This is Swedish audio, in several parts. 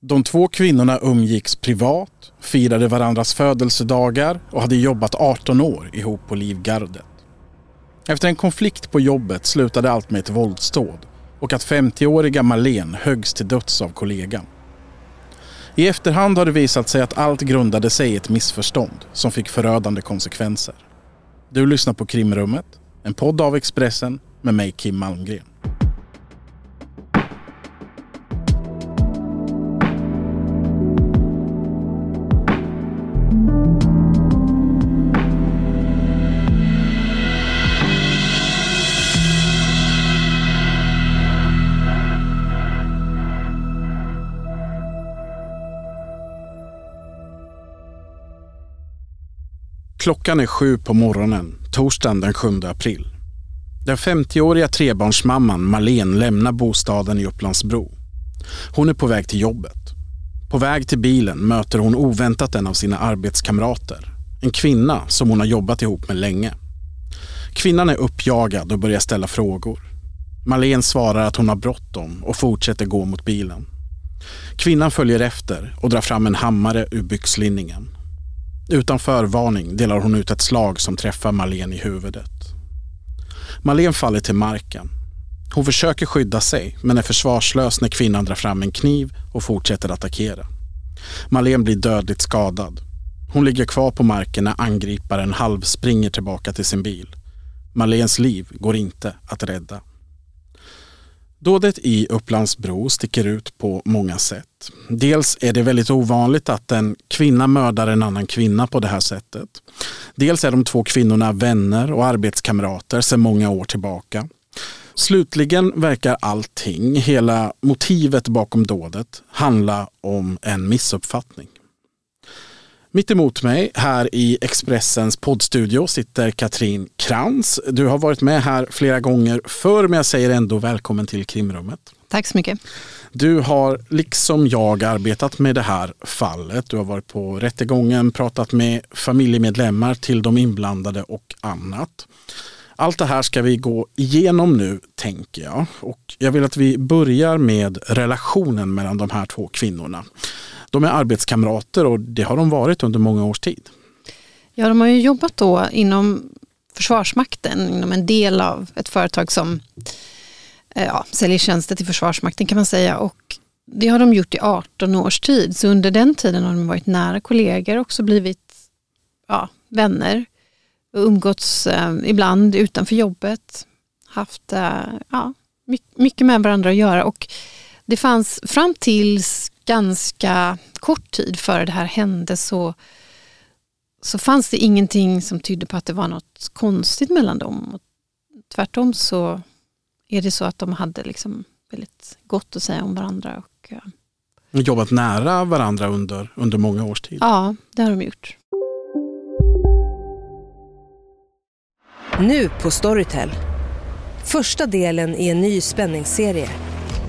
De två kvinnorna umgicks privat, firade varandras födelsedagar och hade jobbat 18 år ihop på Livgardet. Efter en konflikt på jobbet slutade allt med ett våldsdåd och att 50-åriga Marlene höggs till döds av kollegan. I efterhand har det visat sig att allt grundade sig i ett missförstånd som fick förödande konsekvenser. Du lyssnar på Krimrummet, en podd av Expressen med mig Kim Malmgren. Klockan är sju på morgonen, torsdagen den 7 april. Den 50-åriga trebarnsmamman Malen lämnar bostaden i Upplandsbro. Hon är på väg till jobbet. På väg till bilen möter hon oväntat en av sina arbetskamrater. En kvinna som hon har jobbat ihop med länge. Kvinnan är uppjagad och börjar ställa frågor. Malen svarar att hon har bråttom och fortsätter gå mot bilen. Kvinnan följer efter och drar fram en hammare ur byxlinningen. Utan förvarning delar hon ut ett slag som träffar Marlene i huvudet. Marlene faller till marken. Hon försöker skydda sig men är försvarslös när kvinnan drar fram en kniv och fortsätter attackera. Marlene blir dödligt skadad. Hon ligger kvar på marken när angriparen halvspringer tillbaka till sin bil. Marlens liv går inte att rädda. Dådet i Upplandsbro sticker ut på många sätt. Dels är det väldigt ovanligt att en kvinna mördar en annan kvinna på det här sättet. Dels är de två kvinnorna vänner och arbetskamrater sedan många år tillbaka. Slutligen verkar allting, hela motivet bakom dådet, handla om en missuppfattning. Mitt emot mig här i Expressens poddstudio sitter Katrin Krantz. Du har varit med här flera gånger förr men jag säger ändå välkommen till krimrummet. Tack så mycket. Du har liksom jag arbetat med det här fallet. Du har varit på rättegången, pratat med familjemedlemmar till de inblandade och annat. Allt det här ska vi gå igenom nu tänker jag. Och jag vill att vi börjar med relationen mellan de här två kvinnorna. De är arbetskamrater och det har de varit under många års tid. Ja, de har ju jobbat då inom Försvarsmakten, inom en del av ett företag som eh, ja, säljer tjänster till Försvarsmakten kan man säga. Och det har de gjort i 18 års tid, så under den tiden har de varit nära kollegor och också blivit ja, vänner. Och umgåtts eh, ibland utanför jobbet. Haft eh, ja, mycket med varandra att göra. Och det fanns fram tills ganska kort tid före det här hände så, så fanns det ingenting som tydde på att det var något konstigt mellan dem. Och tvärtom så är det så att de hade liksom väldigt gott att säga om varandra. Och, ja. Jobbat nära varandra under, under många års tid? Ja, det har de gjort. Nu på Storytel. Första delen i en ny spänningsserie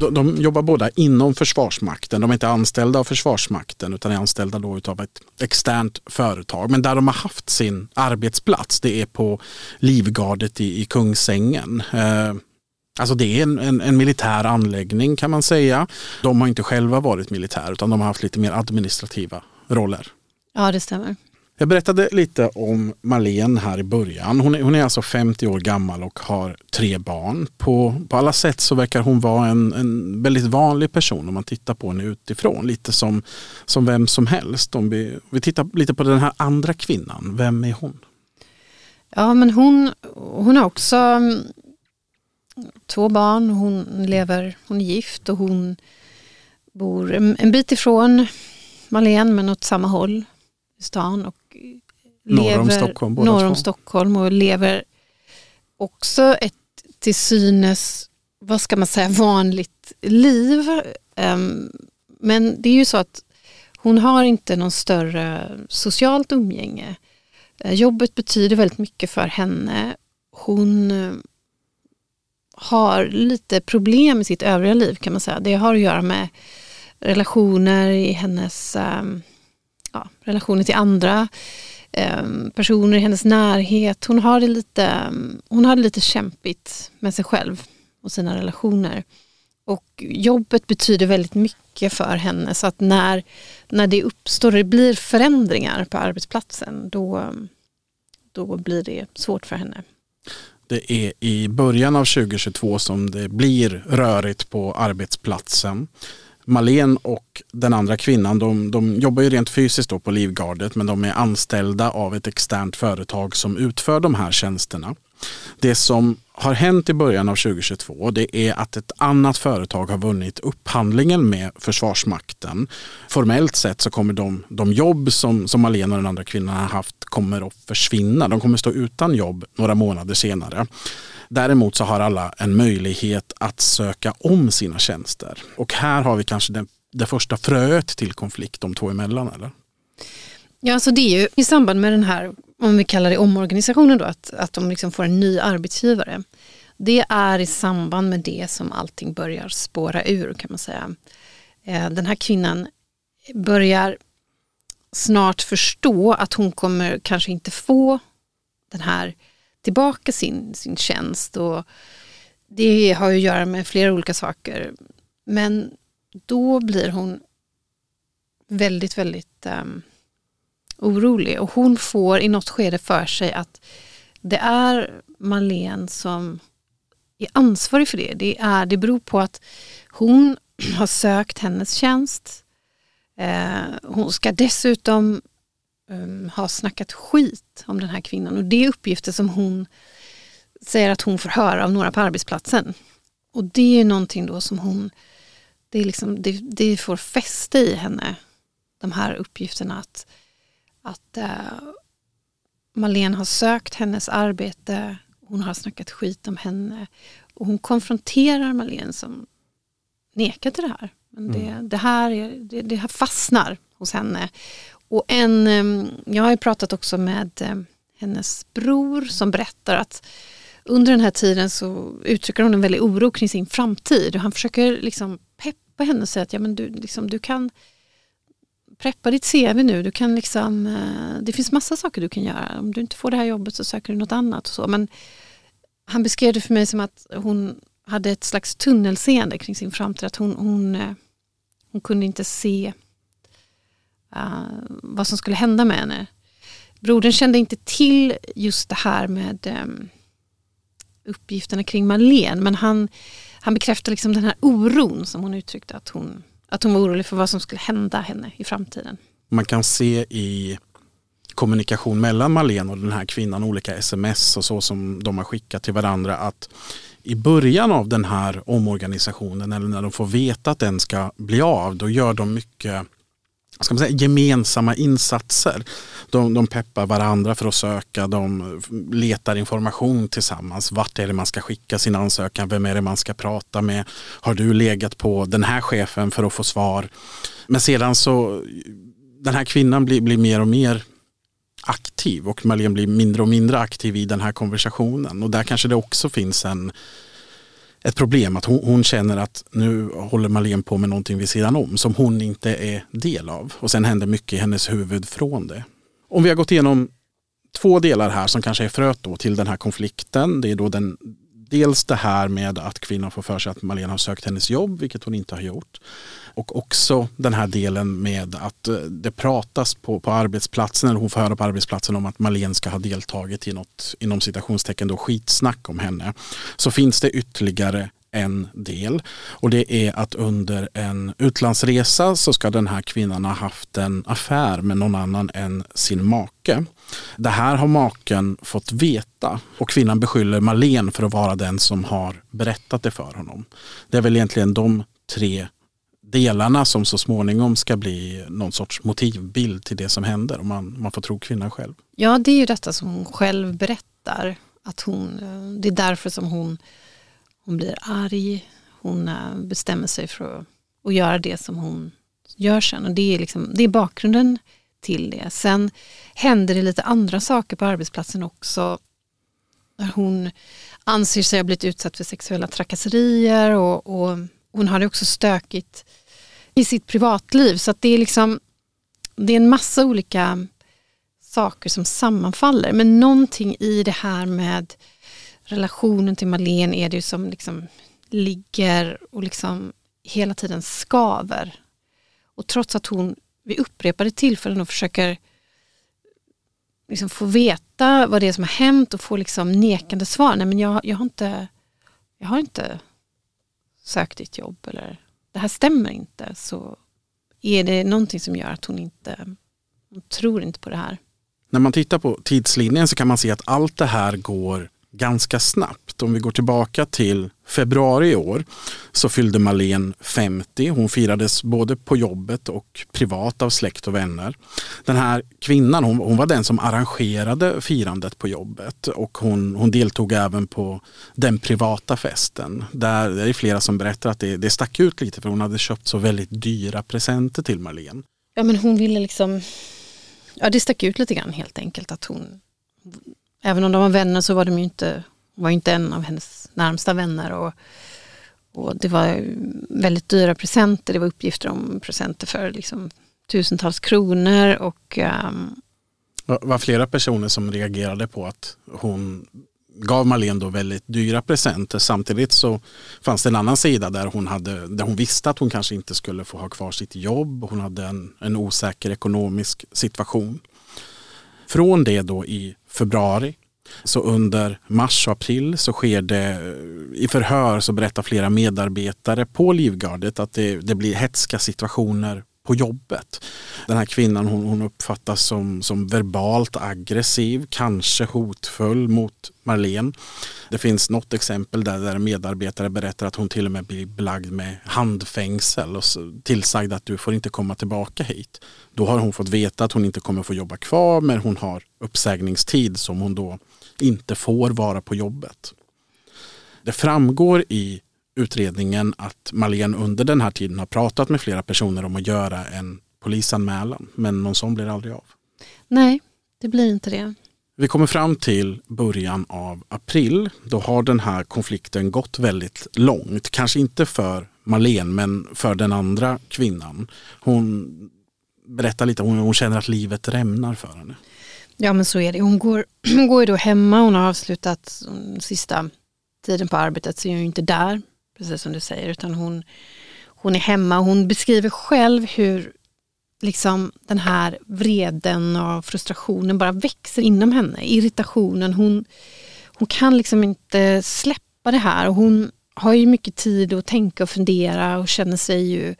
De, de jobbar båda inom Försvarsmakten. De är inte anställda av Försvarsmakten utan är anställda då av ett externt företag. Men där de har haft sin arbetsplats det är på Livgardet i, i Kungsängen. Eh, Alltså det är en, en, en, militär anläggning kan man säga. De har inte själva varit militär utan de har haft lite mer administrativa roller. Ja det stämmer. Jag berättade lite om Marlene här i början. Hon är, hon är alltså 50 år gammal och har tre barn. På, på alla sätt så verkar hon vara en, en väldigt vanlig person om man tittar på henne utifrån. Lite som, som vem som helst. Om vi, vi tittar lite på den här andra kvinnan. Vem är hon? Ja men hon, hon har också mm, två barn. Hon, lever, hon är gift och hon bor en, en bit ifrån Marlene men åt samma håll i stan. Och norr om Stockholm. Norr om Stockholm och lever också ett till synes, vad ska man säga, vanligt liv. Um, men det är ju så att hon har inte någon större socialt umgänge. Uh, jobbet betyder väldigt mycket för henne. Hon uh, har lite problem i sitt övriga liv kan man säga. Det har att göra med relationer i hennes um, ja, relationer till andra ehm, personer i hennes närhet. Hon har, det lite, ehm, hon har det lite kämpigt med sig själv och sina relationer. Och jobbet betyder väldigt mycket för henne så att när, när det uppstår, det blir förändringar på arbetsplatsen då, då blir det svårt för henne. Det är i början av 2022 som det blir rörigt på arbetsplatsen. Malen och den andra kvinnan de, de jobbar ju rent fysiskt då på Livgardet men de är anställda av ett externt företag som utför de här tjänsterna. Det som har hänt i början av 2022 det är att ett annat företag har vunnit upphandlingen med Försvarsmakten. Formellt sett så kommer de, de jobb som, som Malena och den andra kvinnan har haft kommer att försvinna. De kommer stå utan jobb några månader senare. Däremot så har alla en möjlighet att söka om sina tjänster. Och här har vi kanske det, det första fröet till konflikt de två emellan. Eller? Ja, alltså det är ju i samband med den här, om vi kallar det omorganisationen då, att, att de liksom får en ny arbetsgivare. Det är i samband med det som allting börjar spåra ur kan man säga. Eh, den här kvinnan börjar snart förstå att hon kommer kanske inte få den här tillbaka sin, sin tjänst. Och det har att göra med flera olika saker. Men då blir hon väldigt, väldigt um, orolig. Och hon får i något skede för sig att det är Marlene som är ansvarig för det. Det, är, det beror på att hon har sökt hennes tjänst. Eh, hon ska dessutom um, har snackat skit om den här kvinnan och det är uppgifter som hon säger att hon får höra av några på arbetsplatsen. Och det är någonting då som hon, det, är liksom, det, det får fäste i henne, de här uppgifterna att, att uh, Marlene har sökt hennes arbete, hon har snackat skit om henne och hon konfronterar Marlene som nekar till det här. Men det, mm. det här är, det, det här fastnar hos henne och en, jag har ju pratat också med hennes bror som berättar att under den här tiden så uttrycker hon en väldig oro kring sin framtid och han försöker liksom peppa henne och säga att ja, men du, liksom, du kan preppa ditt CV nu, du kan liksom, eh, det finns massa saker du kan göra. Om du inte får det här jobbet så söker du något annat. Och så. Men han beskrev det för mig som att hon hade ett slags tunnelseende kring sin framtid. Att hon, hon, eh, hon kunde inte se uh, vad som skulle hända med henne. Brodern kände inte till just det här med um, uppgifterna kring Marlene men han, han bekräftade liksom den här oron som hon uttryckte att hon, att hon var orolig för vad som skulle hända henne i framtiden. Man kan se i kommunikation mellan Marlene och den här kvinnan, olika sms och så som de har skickat till varandra att i början av den här omorganisationen eller när de får veta att den ska bli av, då gör de mycket ska man säga, gemensamma insatser. De, de peppar varandra för att söka, de letar information tillsammans. Vart är det man ska skicka sin ansökan? Vem är det man ska prata med? Har du legat på den här chefen för att få svar? Men sedan så, den här kvinnan blir, blir mer och mer aktiv och Marlene blir mindre och mindre aktiv i den här konversationen. Och där kanske det också finns en ett problem att hon, hon, känner att nu håller Malin på med någonting vid sidan om som hon inte är del av. Och sen händer mycket i hennes huvud från det. Om vi har gått igenom två delar här som kanske är fröet då till den här konflikten. Det är då den, dels det här med att kvinnan får för sig att Malena har sökt hennes jobb, vilket hon inte har gjort. Och också den här delen med att eh, det pratas på, på arbetsplatsen, eller hon får höra på arbetsplatsen om att Malena ska ha deltagit i något, inom citationstecken, då, skitsnack om henne. Så finns det ytterligare en del och det är att under en utlandsresa så ska den här kvinnan ha haft en affär med någon annan än sin make. Det här har maken fått veta och kvinnan beskyller Marlene för att vara den som har berättat det för honom. Det är väl egentligen de tre delarna som så småningom ska bli någon sorts motivbild till det som händer om man, man får tro kvinnan själv. Ja, det är ju detta som hon själv berättar. Att hon, det är därför som hon, hon blir arg. Hon eh, bestämmer sig för att, och göra det som hon gör sen. Och det är, liksom, det är bakgrunden till det. Sen händer det lite andra saker på arbetsplatsen också. Där hon anser sig ha blivit utsatt för sexuella trakasserier och, och hon har det också stökigt i sitt privatliv. Så att det är liksom det är en massa olika saker som sammanfaller. Men någonting i det här med relationen till Marlene är det som liksom ligger och liksom hela tiden skaver. Och trots att hon vid upprepade tillfällen och försöker liksom få veta vad det är som har hänt och få liksom nekande svar. Nej men jag, jag, har inte, jag har inte sökt ditt jobb eller det här stämmer inte. Så är det någonting som gör att hon inte hon tror inte på det här. När man tittar på tidslinjen så kan man se att allt det här går ganska snabbt. Om vi går tillbaka till februari i år så fyllde Malene 50. Hon firades både på jobbet och privat av släkt och vänner. Den här kvinnan hon, hon var den som arrangerade firandet på jobbet och hon, hon deltog även på den privata festen. Där det är flera som berättar att det, det stack ut lite för hon hade köpt så väldigt dyra presenter till Malene. Ja men hon ville liksom, ja det stack ut lite grann helt enkelt att hon även om de var vänner så var de ju inte, var inte en av hennes närmsta vänner. Och, och det var väldigt dyra presenter, det var uppgifter om presenter för liksom tusentals kronor. Och, ehm, um... Det var flera personer som reagerade på att hon gav Marlene då väldigt dyra presenter. Samtidigt så fanns det en annan sida där hon, hade, där hon visste att hon kanske inte skulle få ha kvar sitt jobb. Hon hade en, en osäker ekonomisk situation. Från det då i februari så under mars och april så sker det eh, i förhör så berättar flera medarbetare på Livgardet att det, det blir hetska situationer på jobbet. Den här kvinnan hon, hon uppfattas som, som verbalt aggressiv, kanske hotfull mot Marlene. Det finns något exempel där, där medarbetare berättar att hon till och med blir belagd med handfängsel och tillsagd att du får inte komma tillbaka hit. Då har hon fått veta att hon inte kommer få jobba kvar men hon har uppsägningstid som hon då inte får vara på jobbet. Det framgår i utredningen att Marlene under den här tiden har pratat med flera personer om att göra en polisanmälan. Men någon sån blir aldrig av. Nej, det blir inte det. Vi kommer fram till början av april. Då har den här konflikten gått väldigt långt. Kanske inte för Marlene men för den andra kvinnan. Hon berättar lite, hon, hon känner att livet rämnar för henne. Ja men så är det. Hon går, hon går ju då hemma, hon har avslutat sista tiden på arbetet så är hon inte där precis som du säger, utan hon, hon är hemma. Hon beskriver själv hur liksom den här vreden och frustrationen bara växer inom henne. Irritationen, hon, hon kan liksom inte släppa det här. Och hon har ju mycket tid att tänka och fundera och känner sig ju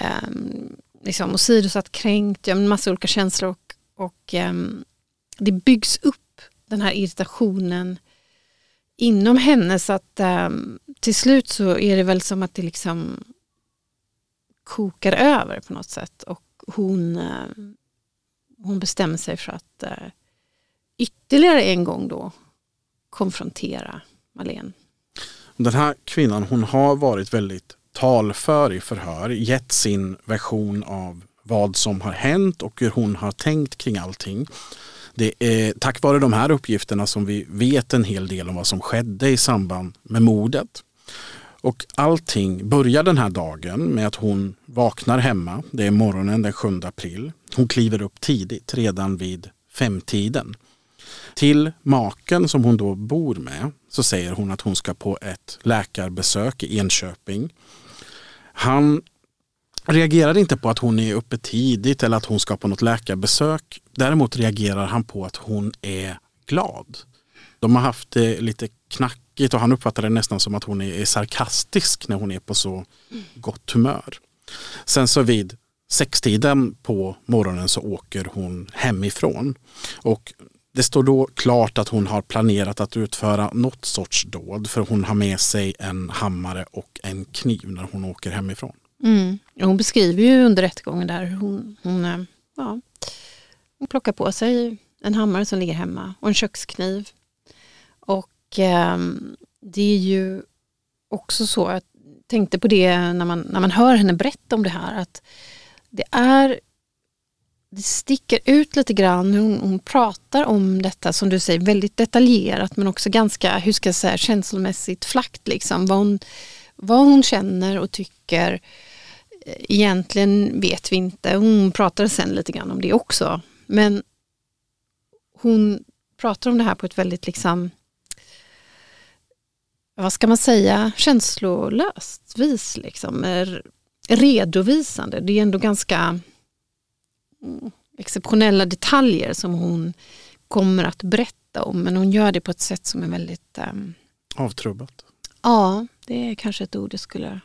um, liksom åsidosatt, kränkt, ja, en massa olika känslor. Och, och um, det byggs upp den här irritationen inom henne så att um, till slut så är det väl som att det liksom kokar över på något sätt och hon, eh, hon bestämmer sig för att eh, ytterligare en gång då konfrontera Malene. Den här kvinnan hon har varit väldigt talför i förhör, gett sin version av vad som har hänt och hur hon har tänkt kring allting. Det är tack vare de här uppgifterna som vi vet en hel del om vad som skedde i samband med mordet. Och allting börjar den här dagen med att hon vaknar hemma. Det är morgonen den 7 april. Hon kliver upp tidigt, redan vid femtiden. Till maken som hon då bor med så säger hon att hon ska på ett läkarbesök i Enköping. Han reagerar inte på att hon är uppe tidigt eller att hon ska på något läkarbesök. Däremot reagerar han på att hon är glad. De har haft det lite tråkigt och han uppfattar det nästan som att hon är sarkastisk när hon är på så gott humör. Sen så vid sextiden på morgonen så åker hon hemifrån. Och det står då klart att hon har planerat att utföra något sorts dåd för hon har med sig en hammare och en kniv när hon åker hemifrån. Mm. Hon beskriver ju under rättegången där hon, hon, eh, ja, hon plockar på sig en hammare som ligger hemma och en kökskniv. Och eh, det är ju också så jag tänkte på det när man, när man hör henne berätta om det här. Att det är det sticker ut lite grann. Hon, hon pratar om detta som du säger väldigt detaljerat men också ganska hur ska jag säga, känslomässigt flackt. Liksom. Vad, hon, vad hon känner och tycker egentligen vet vi inte. Hon pratar sen lite grann om det också. Men hon pratar om det här på ett väldigt liksom vad ska man säga, känslolöst vis. Liksom. Redovisande. Det är ändå ganska mm, exceptionella detaljer som hon kommer att berätta om. Men hon gör det på ett sätt som är väldigt... Um... Avtrubbat? Ja, det är kanske ett ord jag skulle,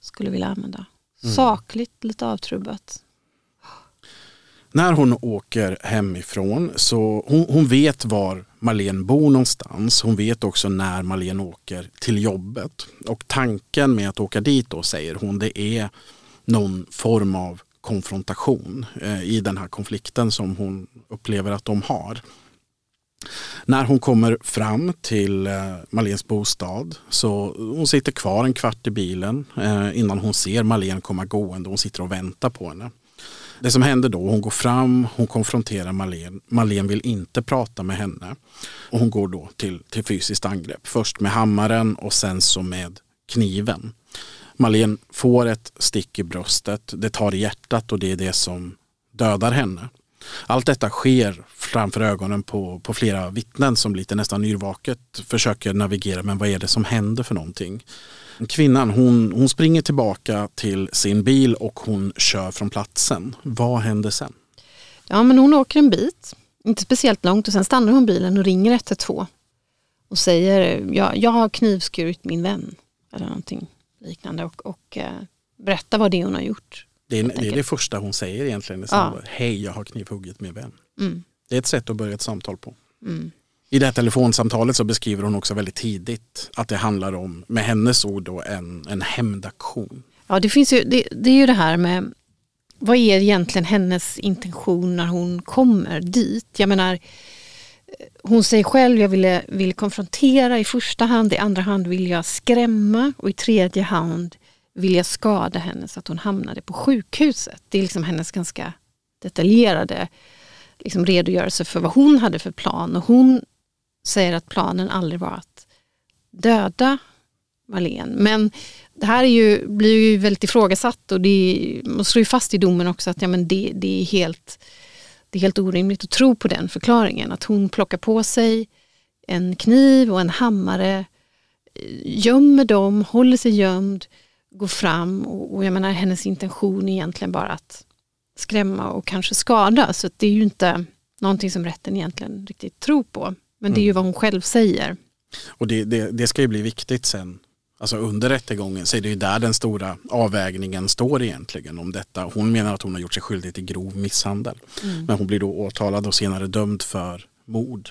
skulle vilja använda. Mm. Sakligt, lite avtrubbat. När hon åker hemifrån så hon, hon vet var Marlene bor någonstans. Hon vet också när Marlene åker till jobbet. Och tanken med att åka dit då säger hon det är någon form av konfrontation eh, i den här konflikten som hon upplever att de har. När hon kommer fram till eh, Malens bostad så hon sitter kvar en kvart i bilen eh, innan hon ser Marlene komma gående. Hon sitter och väntar på henne. Det som händer då, hon går fram, hon konfronterar Marlene. Marlene vill inte prata med henne. Och hon går då till, till fysiskt angrepp. Först med hammaren och sen så med kniven. Marlene får ett stick i bröstet, det tar i hjärtat och det är det som dödar henne. Allt detta sker framför ögonen på, på flera vittnen som lite nästan yrvaket försöker navigera men vad är det som händer för någonting. Kvinnan hon, hon springer tillbaka till sin bil och hon kör från platsen. Vad händer sen? Ja men hon åker en bit, inte speciellt långt och sen stannar hon bilen och ringer 112 och säger jag, jag har knivskurit min vän eller någonting liknande och, och eh, berättar vad det är hon har gjort. Det är, det är, det första hon säger egentligen. Ja. Hej, jag har knivhuggit min vän. Mm. Det är ett sätt att börja ett samtal på. Mm. I det här telefonsamtalet så beskriver hon också väldigt tidigt att det handlar om, med hennes ord, då, en, en hämndaktion. Ja, det, finns ju, det, det är ju det här med vad är egentligen hennes intention när hon kommer dit? Jag menar, hon säger själv, jag ville, ville konfrontera i första hand, i andra hand vill jag skrämma och i tredje hand vill jag skada henne så att hon hamnade på sjukhuset. Det är liksom hennes ganska detaljerade liksom redogörelse för vad hon hade för plan och hon säger att planen aldrig var att döda Marlene. Men det här är ju, blir ju väldigt ifrågasatt och det man slår ju fast i domen också att ja, men det, det, är helt, det är helt orimligt att tro på den förklaringen. Att hon plockar på sig en kniv och en hammare, eh, gömmer dem, håller sig gömd, går fram och, och jag menar hennes intention är egentligen bara att skrämma och kanske skada. Så det är ju inte någonting som rätten egentligen riktigt tror på. Men det är ju mm. vad hon själv säger. Och det, det, det ska ju bli viktigt sen Alltså under rättegången så är det ju där den stora avvägningen står egentligen om detta. Hon menar att hon har gjort sig skyldig till grov misshandel. Mm. Men hon blir då åtalad och senare dömd för mord.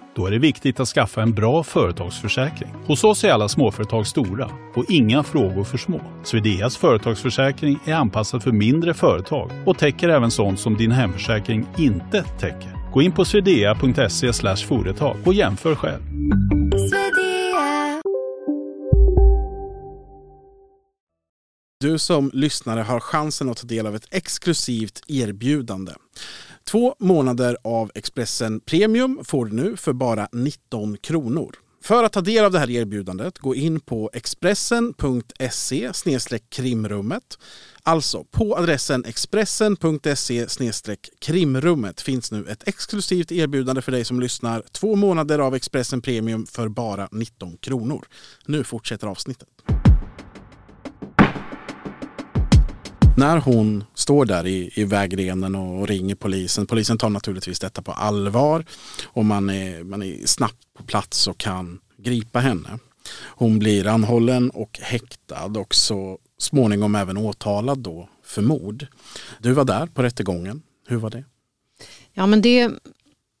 Då är det viktigt att skaffa en bra företagsförsäkring. Hos oss är alla småföretag stora och inga frågor för små. Swedeas företagsförsäkring är anpassad för mindre företag och täcker även sånt som din hemförsäkring inte täcker. Gå in på swedea.se företag och jämför själv. Du som lyssnare har chansen att ta del av ett exklusivt erbjudande. Två månader av Expressen Premium får du nu för bara 19 kronor. För att ta del av det här erbjudandet, gå in på expressen.se krimrummet. Alltså på adressen expressen.se krimrummet finns nu ett exklusivt erbjudande för dig som lyssnar. Två månader av Expressen Premium för bara 19 kronor. Nu fortsätter avsnittet. När hon står där i, i vägrenen och ringer polisen, polisen tar naturligtvis detta på allvar och man är, man är snabbt på plats och kan gripa henne. Hon blir anhållen och häktad och så småningom även åtalad då för mord. Du var där på rättegången. Hur var det? Ja men det,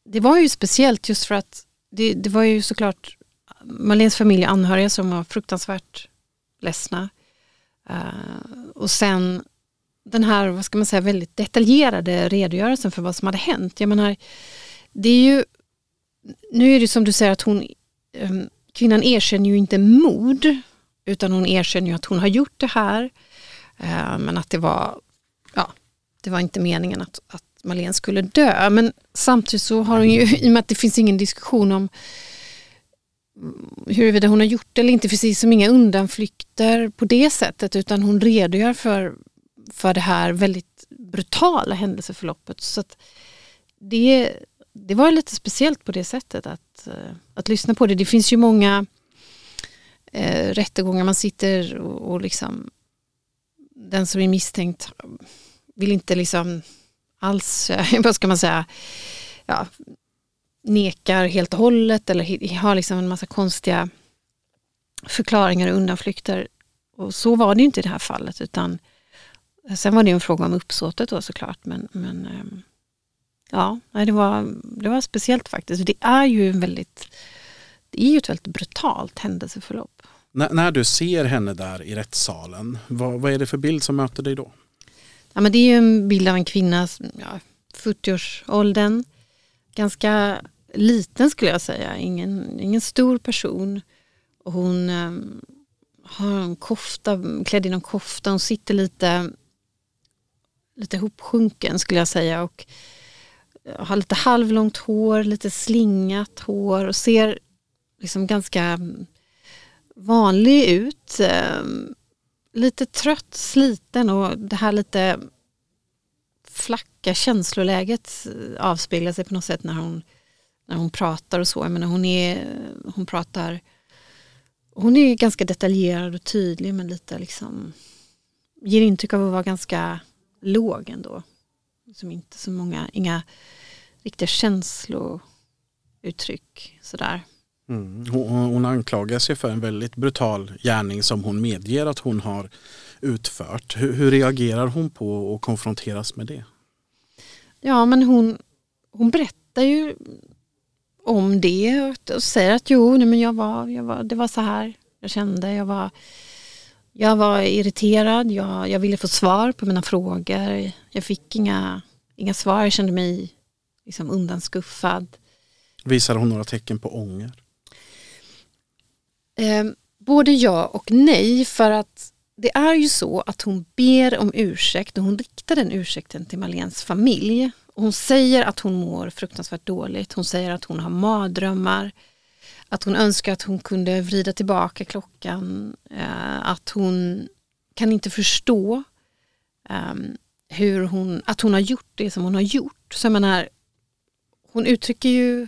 det var ju speciellt just för att det, det var ju såklart Marlenes familj och anhöriga som var fruktansvärt ledsna. Uh, och sen den här, vad ska man säga, väldigt detaljerade redogörelsen för vad som hade hänt. Jag menar, det är ju, nu är det som du säger att hon, ehm, kvinnan erkänner ju inte mord, utan hon erkänner ju att hon har gjort det här. Eh, men att det var, ja, det var inte meningen att, att Malene skulle dö. Men samtidigt så har hon ju, i och med att det finns ingen diskussion om huruvida hon har gjort det eller inte, precis som liksom inga undanflykter på det sättet utan hon redogör för, för det här väldigt brutala händelseförloppet. Så det, det var lite speciellt på det sättet att, eh, att lyssna på det. Det finns ju många eh, rättegångar man sitter och, och liksom den som är misstänkt vill inte liksom alls, vad ska man säga, ja, nekar helt och hållet eller har liksom en massa konstiga förklaringar och undanflykter. Och så var det ju inte i det här fallet utan sen var det en fråga om uppsåtet då såklart men, men ehm, ja, det var, det var speciellt faktiskt. Det är ju en väldigt, det är ju ett väldigt brutalt händelseförlopp. N när du ser henne där i rättssalen, vad, vad är det för bild som möter dig då? Ja, men det är ju en bild av en kvinna, ja, 40-årsåldern, ganska liten skulle jag säga, ingen, ingen stor person. Hon eh, har en kofta, klädd i någon kofta, hon sitter lite, lite hopsjunken skulle jag säga. Och eh, har lite halvlångt hår, lite slingat hår och ser liksom ganska mm, vanlig ut. Ehm, lite trött, sliten och det här lite flacka känsloläget eh, avspeglar sig på något sätt när hon, när hon pratar och så. Jag menar, hon, är, hon pratar hon är ganska detaljerad och tydlig men lite liksom ger intryck av att vara ganska låg ändå. Som inte så många, inga riktiga känslouttryck sådär. Mm. Hon, hon anklagas ju för en väldigt brutal gärning som hon medger att hon har utfört. Hur, hur reagerar hon på att konfronteras med det? Ja men hon, hon berättar ju om det och säger att jo, nej, men jag var, jag var, det var så här jag kände. Jag var, jag var irriterad, jag, jag ville få svar på mina frågor. Jag fick inga, inga svar, jag kände mig liksom undanskuffad. Visade hon några tecken på ånger? Eh, både ja och nej för att det är ju så att hon ber om ursäkt och hon riktar den ursäkten till Malens familj. Hon säger att hon mår fruktansvärt dåligt. Hon säger att hon har mardrömmar. Att hon önskar att hon kunde vrida tillbaka klockan. Eh, att hon kan inte förstå um, hur hon, att hon har gjort det som hon har gjort. Så jag menar, hon uttrycker ju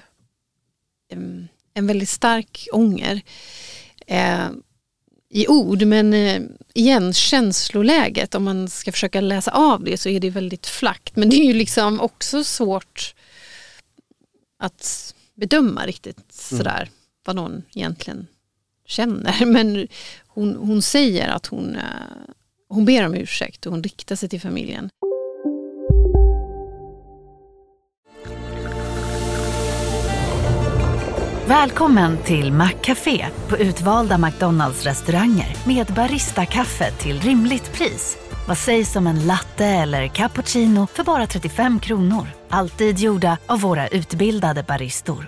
um, en väldigt stark ånger eh, i ord men eh, igen känsloläget om man ska försöka läsa av det så är det väldigt flackt men det är ju liksom också svårt att bedöma riktigt mm. sådär mm vad någon egentligen känner men hon, hon säger att hon, eh, hon ber om ursäkt och hon riktar sig till familjen. Välkommen till Maccafé på utvalda McDonalds restauranger med Baristakaffe till rimligt pris. Vad sägs om en latte eller cappuccino för bara 35 kronor? Alltid gjorda av våra utbildade baristor.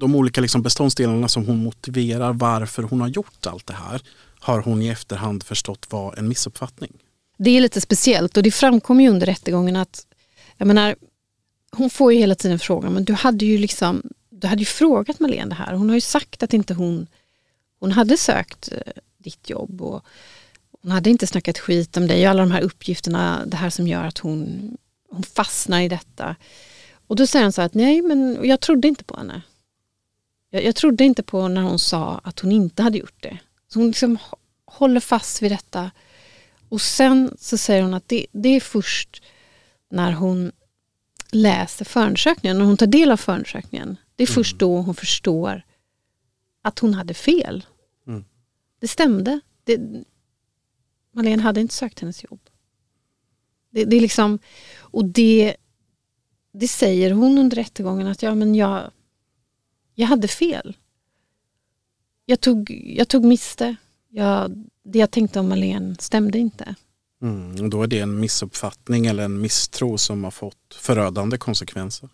de olika liksom beståndsdelarna som hon motiverar varför hon har gjort allt det här har hon i efterhand förstått var en missuppfattning. Det är lite speciellt och det framkom ju under rättegången att jag menar, hon får ju hela tiden frågan, men du hade ju liksom du hade ju frågat Malene det här. Hon har ju sagt att inte hon, hon hade sökt eh, ditt jobb och hon hade inte snackat skit om dig och alla de här uppgifterna, det här som gör att hon, hon fastnar i detta. Och då säger han så här att nej, men jag trodde inte på henne. Jag, jag trodde inte på när hon sa att hon inte hade gjort det. Så hon liksom håller fast vid detta. Och sen så säger hon att det, det är först när hon läser förundersökningen, när hon tar del av förundersökningen. Det är först mm. då hon förstår att hon hade fel. Mm. Det stämde. Det, Malene hade inte sökt hennes jobb. Det, det, är liksom, och det, det säger hon under rättegången att ja, men jag, jag hade fel. Jag tog, jag tog miste. Jag, det jag tänkte om Malene stämde inte. Mm, och då är det en missuppfattning eller en misstro som har fått förödande konsekvenser.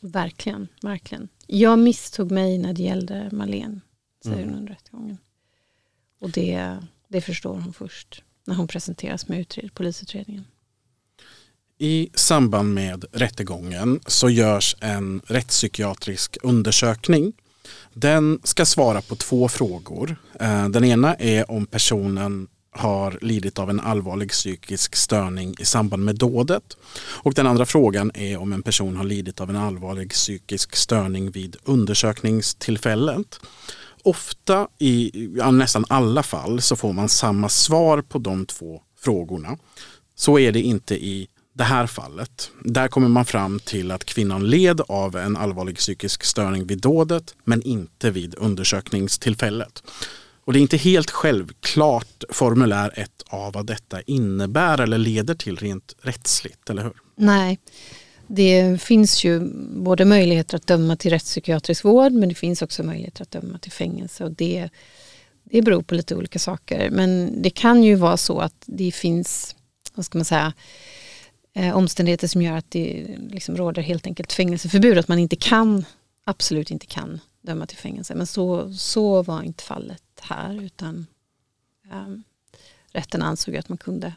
Verkligen, verkligen. Jag misstog mig när det gällde Malene, säger mm. hon under rättegången. Och det, det förstår hon först när hon presenteras med utred, polisutredningen. I samband med rättegången så görs en rättspsykiatrisk undersökning. Den ska svara på två frågor. Eh, den ena är om personen har lidit av en allvarlig psykisk störning i samband med dådet. Och den andra frågan är om en person har lidit av en allvarlig psykisk störning vid undersökningstillfället. Ofta i ja, nästan alla fall så får man samma svar på de två frågorna. Så är det inte i det här fallet. Där kommer man fram till att kvinnan led av en allvarlig psykisk störning vid dådet men inte vid undersökningstillfället. Och det är inte helt självklart formulär 1 av vad detta innebär eller leder till rent rättsligt, eller hur? Nej, det finns ju både möjligheter att döma till rättspsykiatrisk vård men det finns också möjligheter att döma till fängelse och det, det beror på lite olika saker. Men det kan ju vara så att det finns, vad ska man säga, eh, omständigheter som gör att det liksom råder helt enkelt fängelseförbud, att man inte kan, absolut inte kan döma till fängelse. Men så, så var inte fallet här utan eh, rätten ansåg att man kunde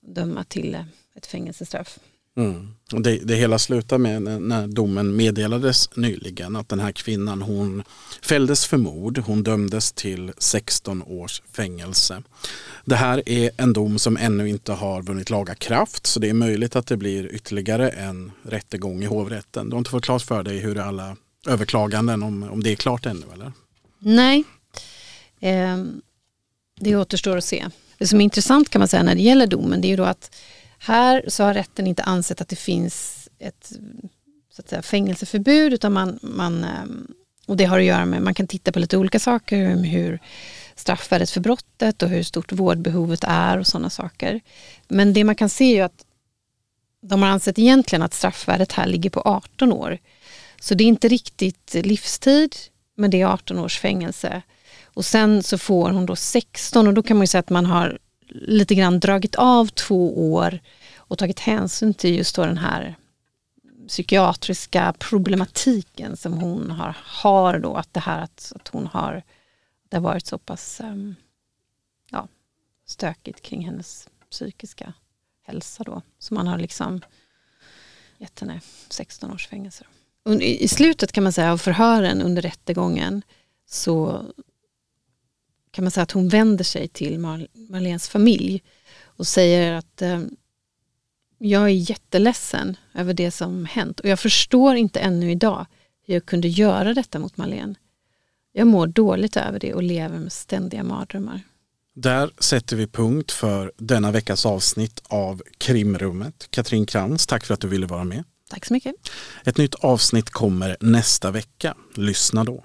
döma till ett fängelsestraff. Mm. Det, det, hela slutar med när, när domen meddelades nyligen att den här kvinnan hon fälldes för mord. Hon dömdes till 16 års fängelse. Det här är en dom som ännu inte har vunnit laga kraft så det är möjligt att det blir ytterligare en rättegång i hovrätten. Du har inte fått klart för dig hur alla överklaganden, om, om det är klart ännu eller? Nej, eh, det återstår att se. Det som är intressant kan man säga när det gäller domen det är ju då att här så har rätten inte ansett att det finns ett så att säga, fängelseförbud utan man, man ehm, och det har att göra med, man kan titta på lite olika saker, hur straffvärdet för brottet och hur stort vårdbehovet är och sådana saker. Men det man kan se är ju att de har ansett egentligen att straffvärdet här ligger på 18 år. Så det är inte riktigt livstid, men det är 18 års fängelse. Och sen så får hon då 16 och då kan man ju säga att man har lite grann dragit av två år och tagit hänsyn till just då den här psykiatriska problematiken som hon har, har då, att det här att, att hon har, det har varit så pass um, ja, stökigt kring hennes psykiska hälsa då. Så man har liksom gett henne 16 års fängelse. Då. I slutet kan man säga av förhören under rättegången så kan man säga att hon vänder sig till Mar Marlens familj och säger att eh, jag är jätteledsen över det som hänt och jag förstår inte ännu idag hur jag kunde göra detta mot Marlene. Jag mår dåligt över det och lever med ständiga mardrömmar. Där sätter vi punkt för denna veckas avsnitt av Krimrummet. Katrin Krantz, tack för att du ville vara med. Tack så mycket. Ett nytt avsnitt kommer nästa vecka. Lyssna då.